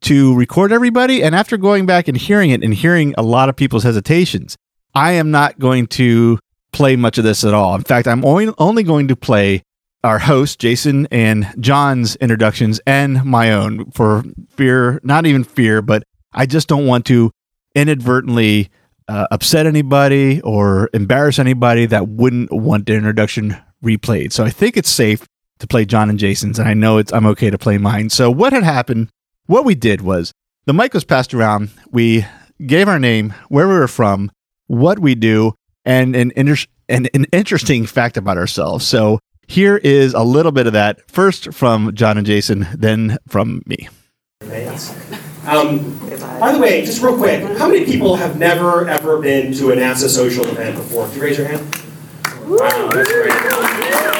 Speaker 1: to record everybody. And after going back and hearing it and hearing a lot of people's hesitations, I am not going to play much of this at all. In fact, I'm only, only going to play our host, Jason and John's introductions and my own for fear, not even fear, but I just don't want to inadvertently uh, upset anybody or embarrass anybody that wouldn't want their introduction replayed. So I think it's safe to play John and Jason's, and I know it's I'm okay to play mine. So what had happened what we did was the mic was passed around. We gave our name, where we were from, what we do, and an, inter- and an interesting fact about ourselves. So here is a little bit of that. First from John and Jason, then from me.
Speaker 10: Um, by the way, just real quick, how many people have never ever been to a NASA social event before? Could you raise your hand? Wow, that's great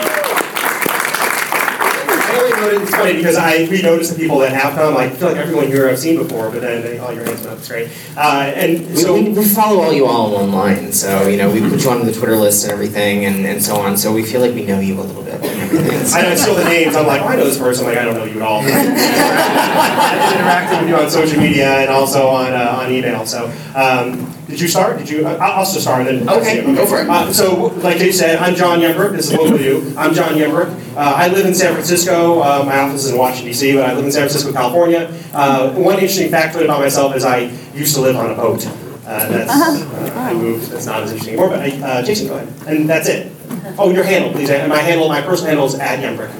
Speaker 10: it's funny because I we noticed the people that have come. I feel like everyone here I've seen before, but then they, all your hands up. It's great. Uh, and so
Speaker 11: we, we, follow all you all online, so you know we put you on the Twitter list and everything, and, and so on. So we feel like we know you a little bit. <laughs>
Speaker 10: I know still the names. I'm like, oh, I know this person. Like I don't know you at all. <laughs> I've been interacting with you on social media and also on uh, on email. So. Um, did you start? Did you? Uh, I'll just start then.
Speaker 11: Okay, go for it.
Speaker 10: Uh, so, like Jay said, I'm John Yembrick. This is local you. I'm John Yembrick. Uh, I live in San Francisco. Uh, my office is in Washington D.C., but I live in San Francisco, California. Uh, one interesting fact about myself is I used to live on a boat. Uh, that's uh-huh. I moved. That's not as interesting anymore. But I, Jason, go ahead. And that's it. Oh, your handle, please. And my handle, my personal handle is at Yembrick.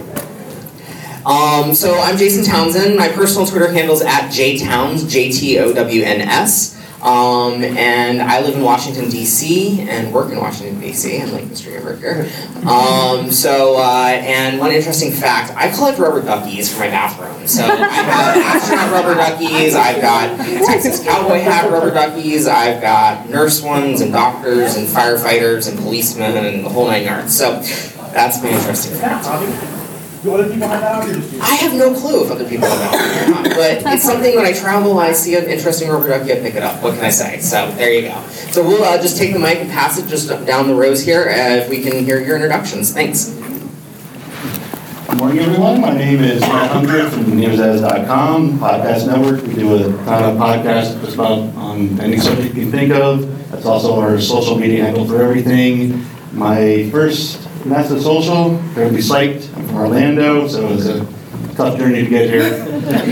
Speaker 11: Um, so I'm Jason Townsend. My personal Twitter handle is at jtowns, J T O W N S. Um, and I live in Washington, D.C., and work in Washington, D.C. I'm like Mr. Everett Um, so, uh, and one interesting fact I collect rubber duckies for my bathroom. So, I have astronaut rubber duckies, I've got Texas cowboy hat rubber duckies, I've got nurse ones, and doctors, and firefighters, and policemen, and the whole nine yards. So, that's my interesting fact.
Speaker 10: Do other people have that or
Speaker 11: I have no clue if other people have that or not, but <laughs> it's something when I travel, I see an interesting rubber ducky, I pick it up. What can I say? So there you go. So we'll uh, just take the mic and pass it just down the rows here, uh, if we can hear your introductions. Thanks.
Speaker 12: Good morning, everyone. My name is Matt Hundred from Neozaz.com, podcast network. We do a ton of podcasts just about on any subject you can think of. That's also our social media handle for everything. My first NASA Social. They're going to be psyched. I'm from Orlando, so it was a tough journey to get here.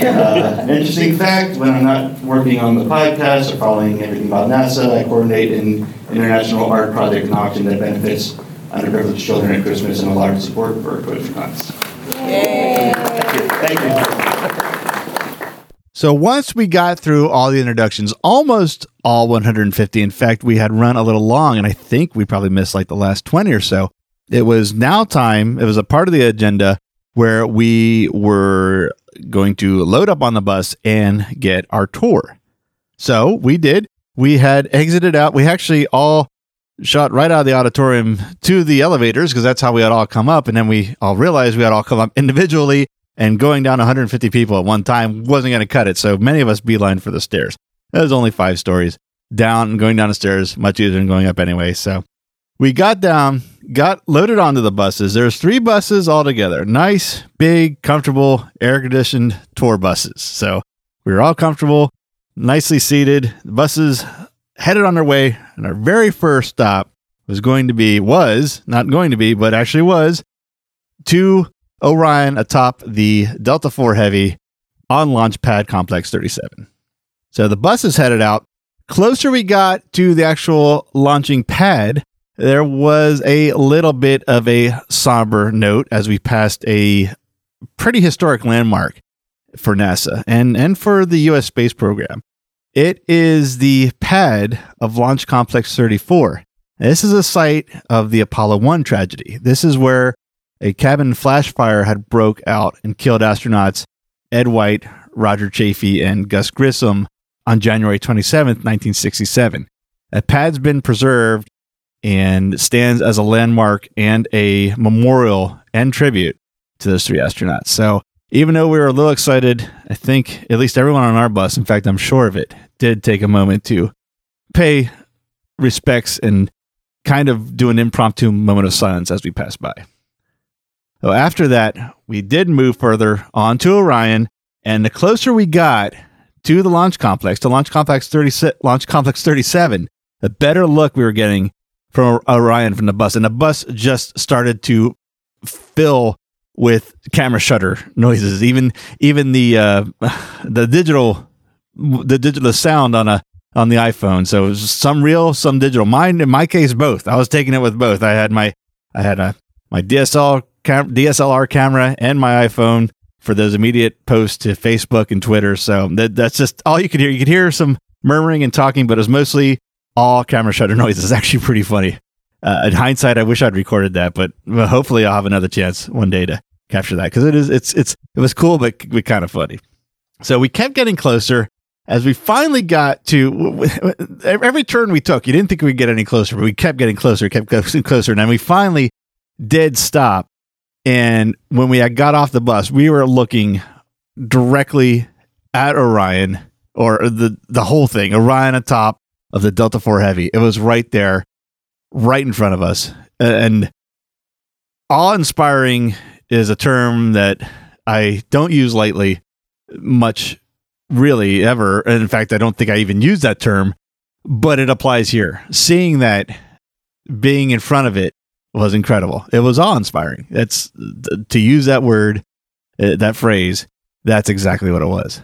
Speaker 12: Uh, interesting fact, when I'm not working on the podcast or following everything about NASA, I coordinate an international art project auction that benefits underprivileged children at Christmas and a large support for Tots. Thank you. Thank you.
Speaker 1: So once we got through all the introductions, almost all 150, in fact, we had run a little long, and I think we probably missed like the last 20 or so. It was now time, it was a part of the agenda where we were going to load up on the bus and get our tour. So we did. We had exited out. We actually all shot right out of the auditorium to the elevators because that's how we had all come up. And then we all realized we had all come up individually and going down 150 people at one time wasn't going to cut it. So many of us beeline for the stairs. It was only five stories down and going down the stairs, much easier than going up anyway. So we got down, got loaded onto the buses. There's three buses altogether. Nice, big, comfortable, air conditioned tour buses. So we were all comfortable, nicely seated. The buses headed on their way, and our very first stop was going to be was not going to be, but actually was to Orion atop the Delta 4 Heavy on Launch Pad Complex 37. So the buses headed out. Closer we got to the actual launching pad, there was a little bit of a somber note as we passed a pretty historic landmark for NASA and, and for the U.S. space program. It is the pad of Launch Complex 34. This is a site of the Apollo 1 tragedy. This is where a cabin flash fire had broke out and killed astronauts Ed White, Roger Chaffee, and Gus Grissom on January 27, 1967. That pad's been preserved and stands as a landmark and a memorial and tribute to those three astronauts. So even though we were a little excited, I think at least everyone on our bus, in fact, I'm sure of it, did take a moment to pay respects and kind of do an impromptu moment of silence as we passed by. So after that, we did move further on to Orion, and the closer we got to the launch complex, to Launch Complex 30, Launch Complex 37, the better look we were getting from Orion from the bus, and the bus just started to fill with camera shutter noises. Even even the uh, <sighs> the digital the digital sound on a on the iPhone. So some real, some digital. Mine in my case, both. I was taking it with both. I had my I had a my DSL cam- DSLR camera and my iPhone for those immediate posts to Facebook and Twitter. So that, that's just all you could hear. You could hear some murmuring and talking, but it was mostly all camera shutter <laughs> noise. is actually pretty funny. Uh, in hindsight, I wish I'd recorded that, but hopefully I'll have another chance one day to capture that because it is it's it's it was cool, but, but kind of funny. So we kept getting closer as we finally got to every turn we took. You didn't think we'd get any closer, but we kept getting closer, kept getting <laughs> closer, and then we finally did stop. And when we got off the bus, we were looking directly at Orion or the the whole thing, Orion atop of the Delta 4 Heavy. It was right there, right in front of us. And awe inspiring is a term that I don't use lightly much, really, ever. And in fact, I don't think I even use that term, but it applies here. Seeing that, being in front of it was incredible. It was awe inspiring. That's to use that word, uh, that phrase, that's exactly what it was.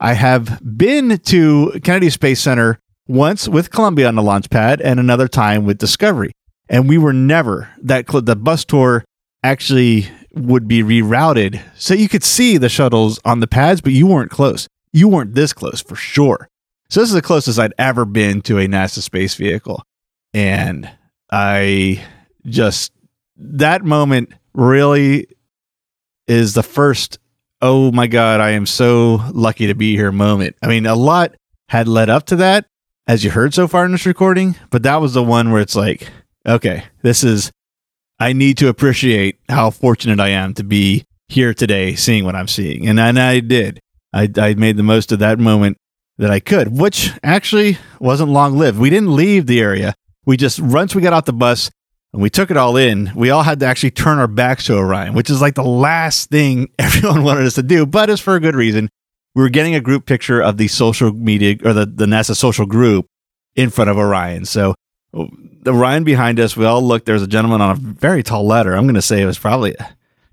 Speaker 1: I have been to Kennedy Space Center once with Columbia on the launch pad and another time with Discovery. And we were never that cl- the bus tour actually would be rerouted so you could see the shuttles on the pads, but you weren't close. You weren't this close for sure. So this is the closest I'd ever been to a NASA space vehicle. And I just that moment really is the first oh my god, I am so lucky to be here moment. I mean, a lot had led up to that as you heard so far in this recording, but that was the one where it's like, okay, this is I need to appreciate how fortunate I am to be here today seeing what I'm seeing. And, and I did. I, I made the most of that moment that I could, which actually wasn't long lived. We didn't leave the area. We just, once we got off the bus and we took it all in, we all had to actually turn our backs to Orion, which is like the last thing <laughs> everyone wanted us to do, but it's for a good reason. We were getting a group picture of the social media or the, the NASA social group in front of Orion. So the Orion behind us, we all looked. There's a gentleman on a very tall ladder. I'm going to say it was probably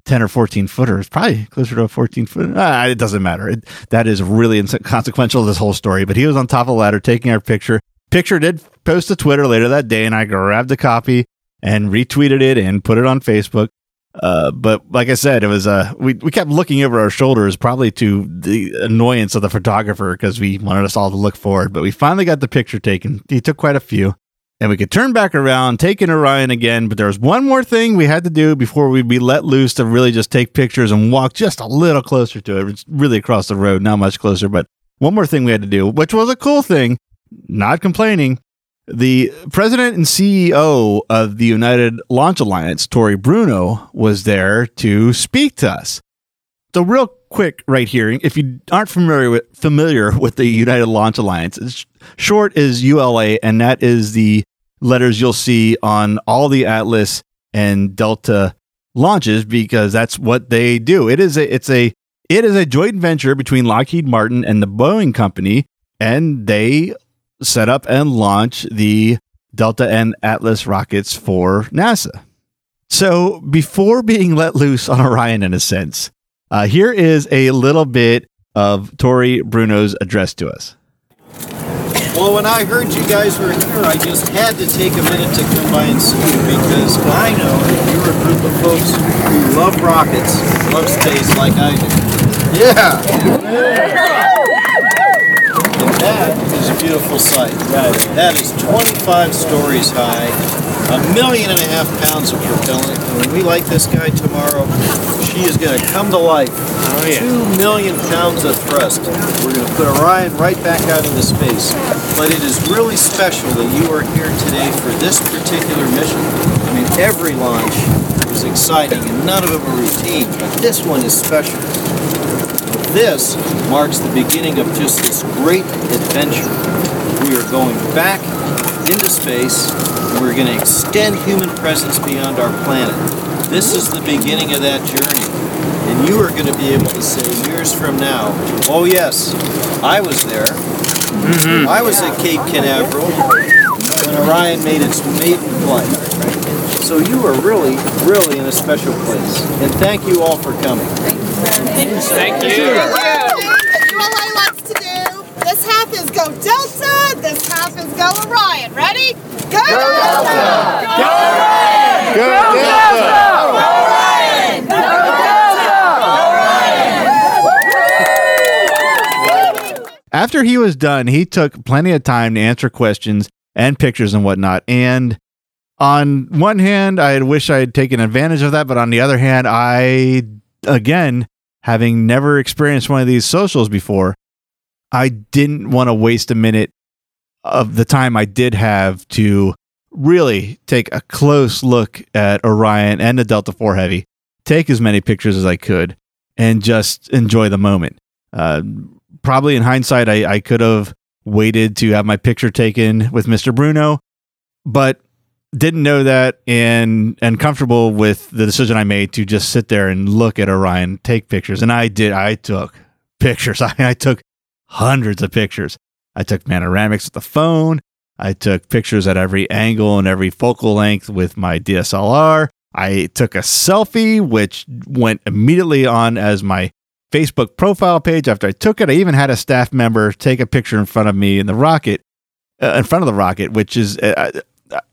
Speaker 1: 10 or 14 footer. It's probably closer to a 14 foot. Ah, it doesn't matter. It, that is really inconsequential this whole story. But he was on top of the ladder taking our picture. Picture did post to Twitter later that day, and I grabbed a copy and retweeted it and put it on Facebook. Uh, but like I said, it was uh, we we kept looking over our shoulders, probably to the annoyance of the photographer because we wanted us all to look forward. But we finally got the picture taken. He took quite a few, and we could turn back around, take in Orion again. But there was one more thing we had to do before we'd be let loose to really just take pictures and walk just a little closer to it. It's really across the road, not much closer, but one more thing we had to do, which was a cool thing. Not complaining. The president and CEO of the United Launch Alliance, Tory Bruno, was there to speak to us. So, real quick, right here, if you aren't familiar with familiar with the United Launch Alliance, it's short is ULA, and that is the letters you'll see on all the Atlas and Delta launches because that's what they do. It is a it's a it is a joint venture between Lockheed Martin and the Boeing company, and they set up and launch the Delta and Atlas rockets for NASA. So, before being <laughs> let loose on Orion, in a sense, uh, here is a little bit of Tory Bruno's address to us.
Speaker 13: Well, when I heard you guys were here, I just had to take a minute to come by and see you because I know you're a group of folks who love rockets, love space like I do. Yeah! And that is a beautiful sight. That is 25 stories high, a million and a half pounds of propellant. And when we light this guy tomorrow, she is going to come to life.
Speaker 14: Oh, yeah.
Speaker 13: Two million pounds of thrust. We're going to put Orion right back out into space. But it is really special that you are here today for this particular mission. I mean, every launch is exciting and none of them are routine, but this one is special. This marks the beginning of just this great adventure. We are going back into space. and We're going to extend human presence beyond our planet. This is the beginning of that journey. And you are going to be able to say years from now, oh yes, I was there. Mm-hmm. I was at Cape Canaveral when Orion made its maiden flight. So you are really, really in a special place. And thank you all for coming.
Speaker 14: Thank you.
Speaker 15: ULA likes to do. This half is go Delta, this half is go Orion. Ready? Go, Delta! Go Orion!
Speaker 14: Go Delta!
Speaker 15: Orion! Go
Speaker 1: After he was done, he took plenty of time to answer questions and pictures and whatnot. And on one hand, I wish I had taken advantage of that, but on the other hand, I again, having never experienced one of these socials before, I didn't want to waste a minute of the time I did have to really take a close look at Orion and the Delta 4 Heavy, take as many pictures as I could, and just enjoy the moment. Uh, probably in hindsight, I, I could have waited to have my picture taken with Mr. Bruno, but didn't know that and and comfortable with the decision I made to just sit there and look at Orion, take pictures, and I did. I took pictures. <laughs> I, I took hundreds of pictures. I took panoramics with the phone. I took pictures at every angle and every focal length with my DSLR. I took a selfie, which went immediately on as my Facebook profile page. After I took it, I even had a staff member take a picture in front of me in the rocket, uh, in front of the rocket, which is uh,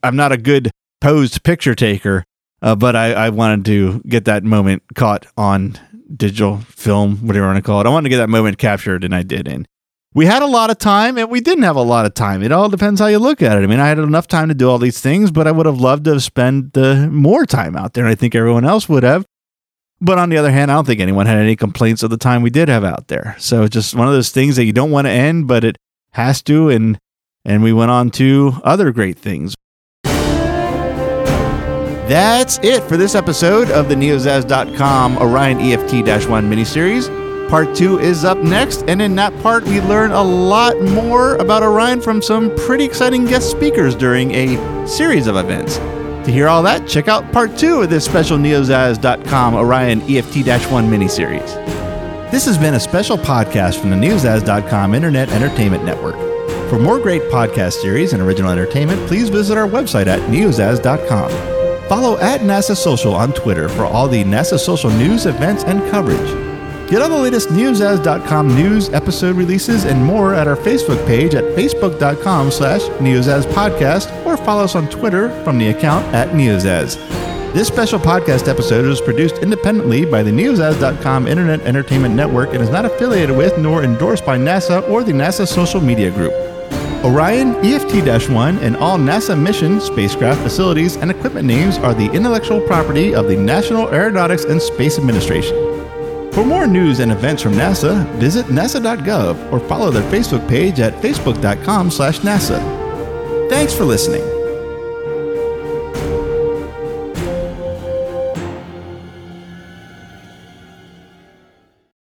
Speaker 1: I'm not a good posed picture taker, uh, but I, I wanted to get that moment caught on digital film, whatever you want to call it. I wanted to get that moment captured, and I did. And we had a lot of time, and we didn't have a lot of time. It all depends how you look at it. I mean, I had enough time to do all these things, but I would have loved to have spent uh, more time out there, and I think everyone else would have. But on the other hand, I don't think anyone had any complaints of the time we did have out there. So it's just one of those things that you don't want to end, but it has to. And and we went on to other great things. That's it for this episode of the Neozaz.com Orion EFT 1 miniseries. Part 2 is up next, and in that part, we learn a lot more about Orion from some pretty exciting guest speakers during a series of events. To hear all that, check out part 2 of this special Neozaz.com Orion EFT 1 miniseries. This has been a special podcast from the Neozaz.com Internet Entertainment Network. For more great podcast series and original entertainment, please visit our website at neozaz.com. Follow at NASA Social on Twitter for all the NASA Social news, events, and coverage. Get all the latest neozaz.com news, episode releases, and more at our Facebook page at facebook.com slash neozazpodcast or follow us on Twitter from the account at neozaz. This special podcast episode was produced independently by the neozaz.com Internet Entertainment Network and is not affiliated with nor endorsed by NASA or the NASA Social Media Group. Orion, EFT 1, and all NASA mission, spacecraft facilities, and equipment names are the intellectual property of the National Aeronautics and Space Administration. For more news and events from NASA, visit nasa.gov or follow their Facebook page at facebook.com/nasa. Thanks for listening.